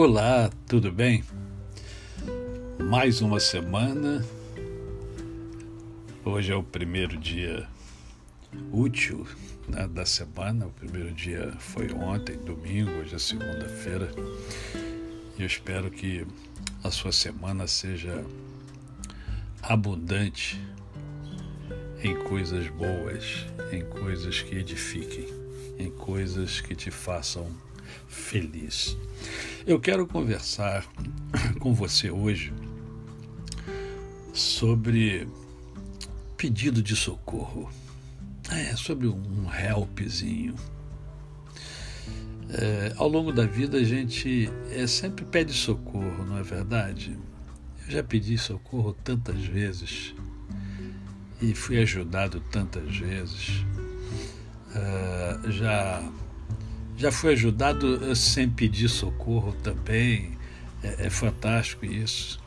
Olá, tudo bem? Mais uma semana. Hoje é o primeiro dia útil né, da semana. O primeiro dia foi ontem, domingo, hoje é segunda-feira. Eu espero que a sua semana seja abundante em coisas boas, em coisas que edifiquem, em coisas que te façam feliz. Eu quero conversar com você hoje sobre pedido de socorro. É, sobre um helpzinho. É, ao longo da vida a gente é, sempre pede socorro, não é verdade? Eu já pedi socorro tantas vezes e fui ajudado tantas vezes. Uh, já já fui ajudado sem pedir socorro também. É, é fantástico isso.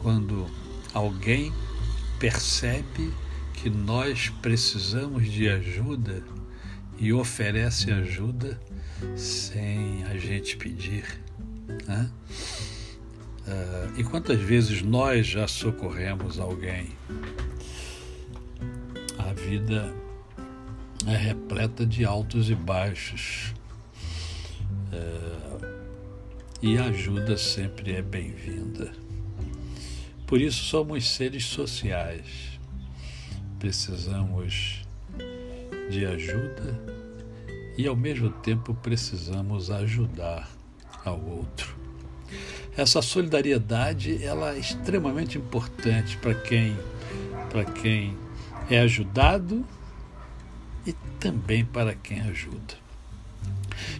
Quando alguém percebe que nós precisamos de ajuda e oferece ajuda sem a gente pedir. Né? Uh, e quantas vezes nós já socorremos alguém? A vida é repleta de altos e baixos. É, e ajuda sempre é bem-vinda. Por isso somos seres sociais. Precisamos de ajuda e ao mesmo tempo precisamos ajudar ao outro. Essa solidariedade ela é extremamente importante para quem para quem é ajudado e também para quem ajuda.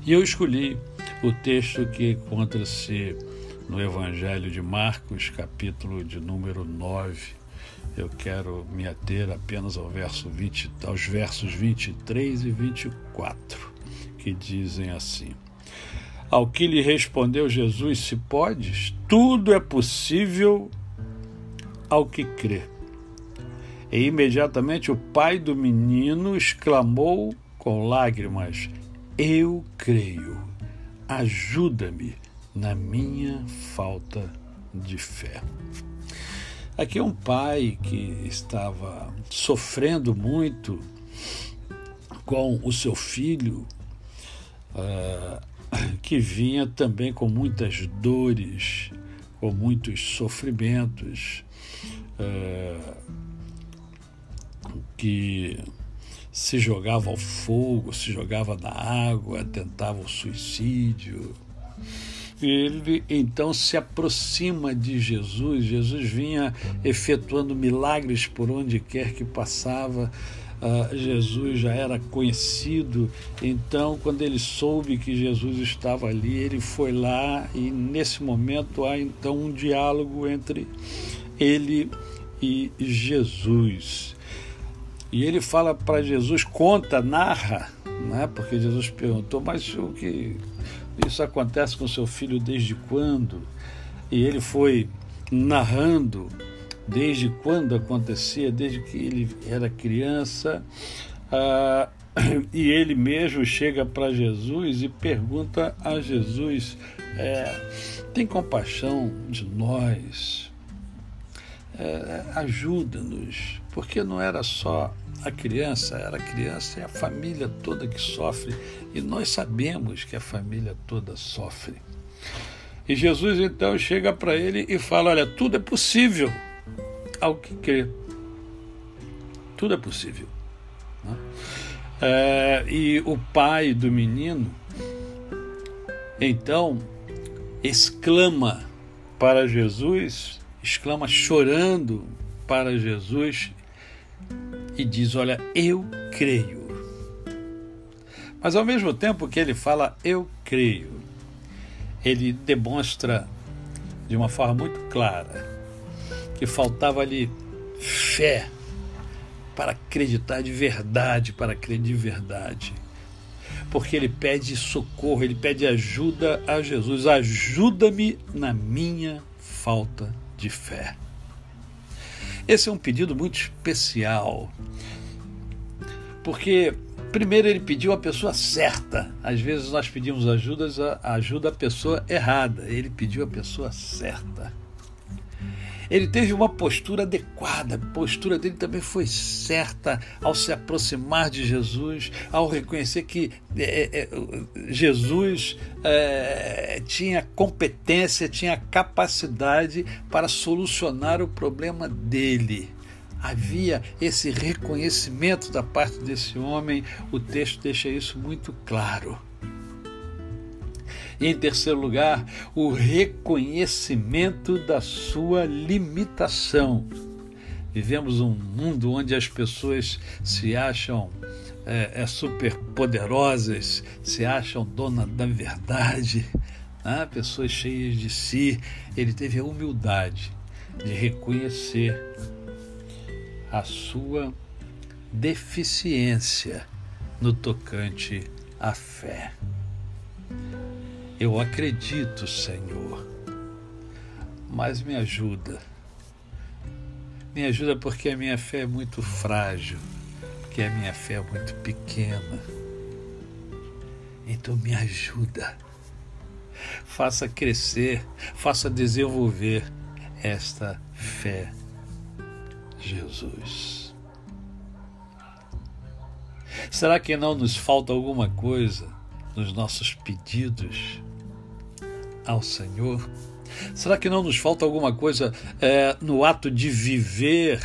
E eu escolhi o texto que encontra-se no Evangelho de Marcos, capítulo de número 9. Eu quero me ater apenas ao verso 20, aos versos 23 e 24, que dizem assim: Ao que lhe respondeu Jesus: Se podes, tudo é possível ao que crê. E imediatamente o pai do menino exclamou com lágrimas: eu creio. Ajuda-me na minha falta de fé. Aqui é um pai que estava sofrendo muito com o seu filho, uh, que vinha também com muitas dores, com muitos sofrimentos, uh, que se jogava ao fogo, se jogava na água, tentava o suicídio. Ele então se aproxima de Jesus. Jesus vinha efetuando milagres por onde quer que passava. Uh, Jesus já era conhecido, então, quando ele soube que Jesus estava ali, ele foi lá e nesse momento há então um diálogo entre ele e Jesus. E ele fala para Jesus, conta, narra, né? porque Jesus perguntou, mas o que isso acontece com seu filho desde quando? E ele foi narrando desde quando acontecia, desde que ele era criança. Ah, e ele mesmo chega para Jesus e pergunta a Jesus: é, tem compaixão de nós? É, ajuda-nos, porque não era só a criança, era a criança e a família toda que sofre, e nós sabemos que a família toda sofre. E Jesus então chega para ele e fala: Olha, tudo é possível ao que crê. Tudo é possível. Né? É, e o pai do menino, então, exclama para Jesus exclama chorando para Jesus e diz: Olha, eu creio. Mas ao mesmo tempo que ele fala eu creio, ele demonstra de uma forma muito clara que faltava ali fé para acreditar de verdade, para crer de verdade. Porque ele pede socorro, ele pede ajuda a Jesus. Ajuda-me na minha falta de fé. Esse é um pedido muito especial, porque Primeiro, ele pediu a pessoa certa. Às vezes nós pedimos ajuda, ajuda a pessoa errada. Ele pediu a pessoa certa. Ele teve uma postura adequada, a postura dele também foi certa ao se aproximar de Jesus, ao reconhecer que é, é, Jesus é, tinha competência, tinha capacidade para solucionar o problema dele havia esse reconhecimento da parte desse homem, o texto deixa isso muito claro. Em terceiro lugar, o reconhecimento da sua limitação. Vivemos um mundo onde as pessoas se acham é, é super poderosas, se acham dona da verdade, né? pessoas cheias de si. Ele teve a humildade de reconhecer a sua deficiência no tocante à fé. Eu acredito, Senhor, mas me ajuda. Me ajuda porque a minha fé é muito frágil, porque a minha fé é muito pequena. Então me ajuda. Faça crescer, faça desenvolver esta fé Jesus. Será que não nos falta alguma coisa nos nossos pedidos ao Senhor? Será que não nos falta alguma coisa é, no ato de viver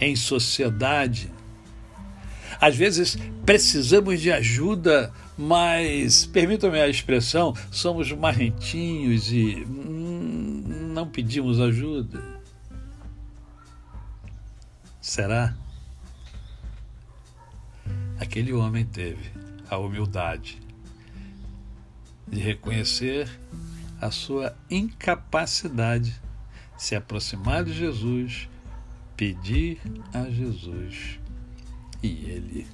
em sociedade? Às vezes precisamos de ajuda, mas, permitam-me a expressão, somos marrentinhos e hum, não pedimos ajuda. Será? Aquele homem teve a humildade de reconhecer a sua incapacidade, se aproximar de Jesus, pedir a Jesus e ele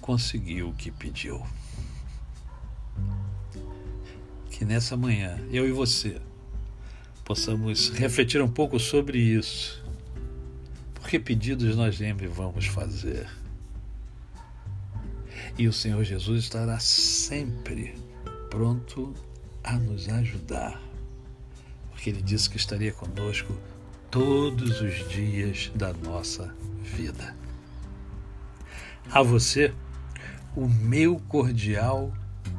conseguiu o que pediu. Que nessa manhã, eu e você, possamos refletir um pouco sobre isso porque pedidos nós sempre vamos fazer. E o Senhor Jesus estará sempre pronto a nos ajudar, porque Ele disse que estaria conosco todos os dias da nossa vida. A você, o meu cordial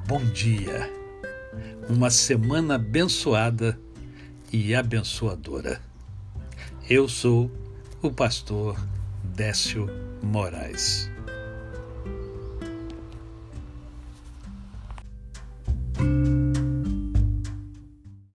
bom dia. Uma semana abençoada e abençoadora. Eu sou o pastor Décio Moraes.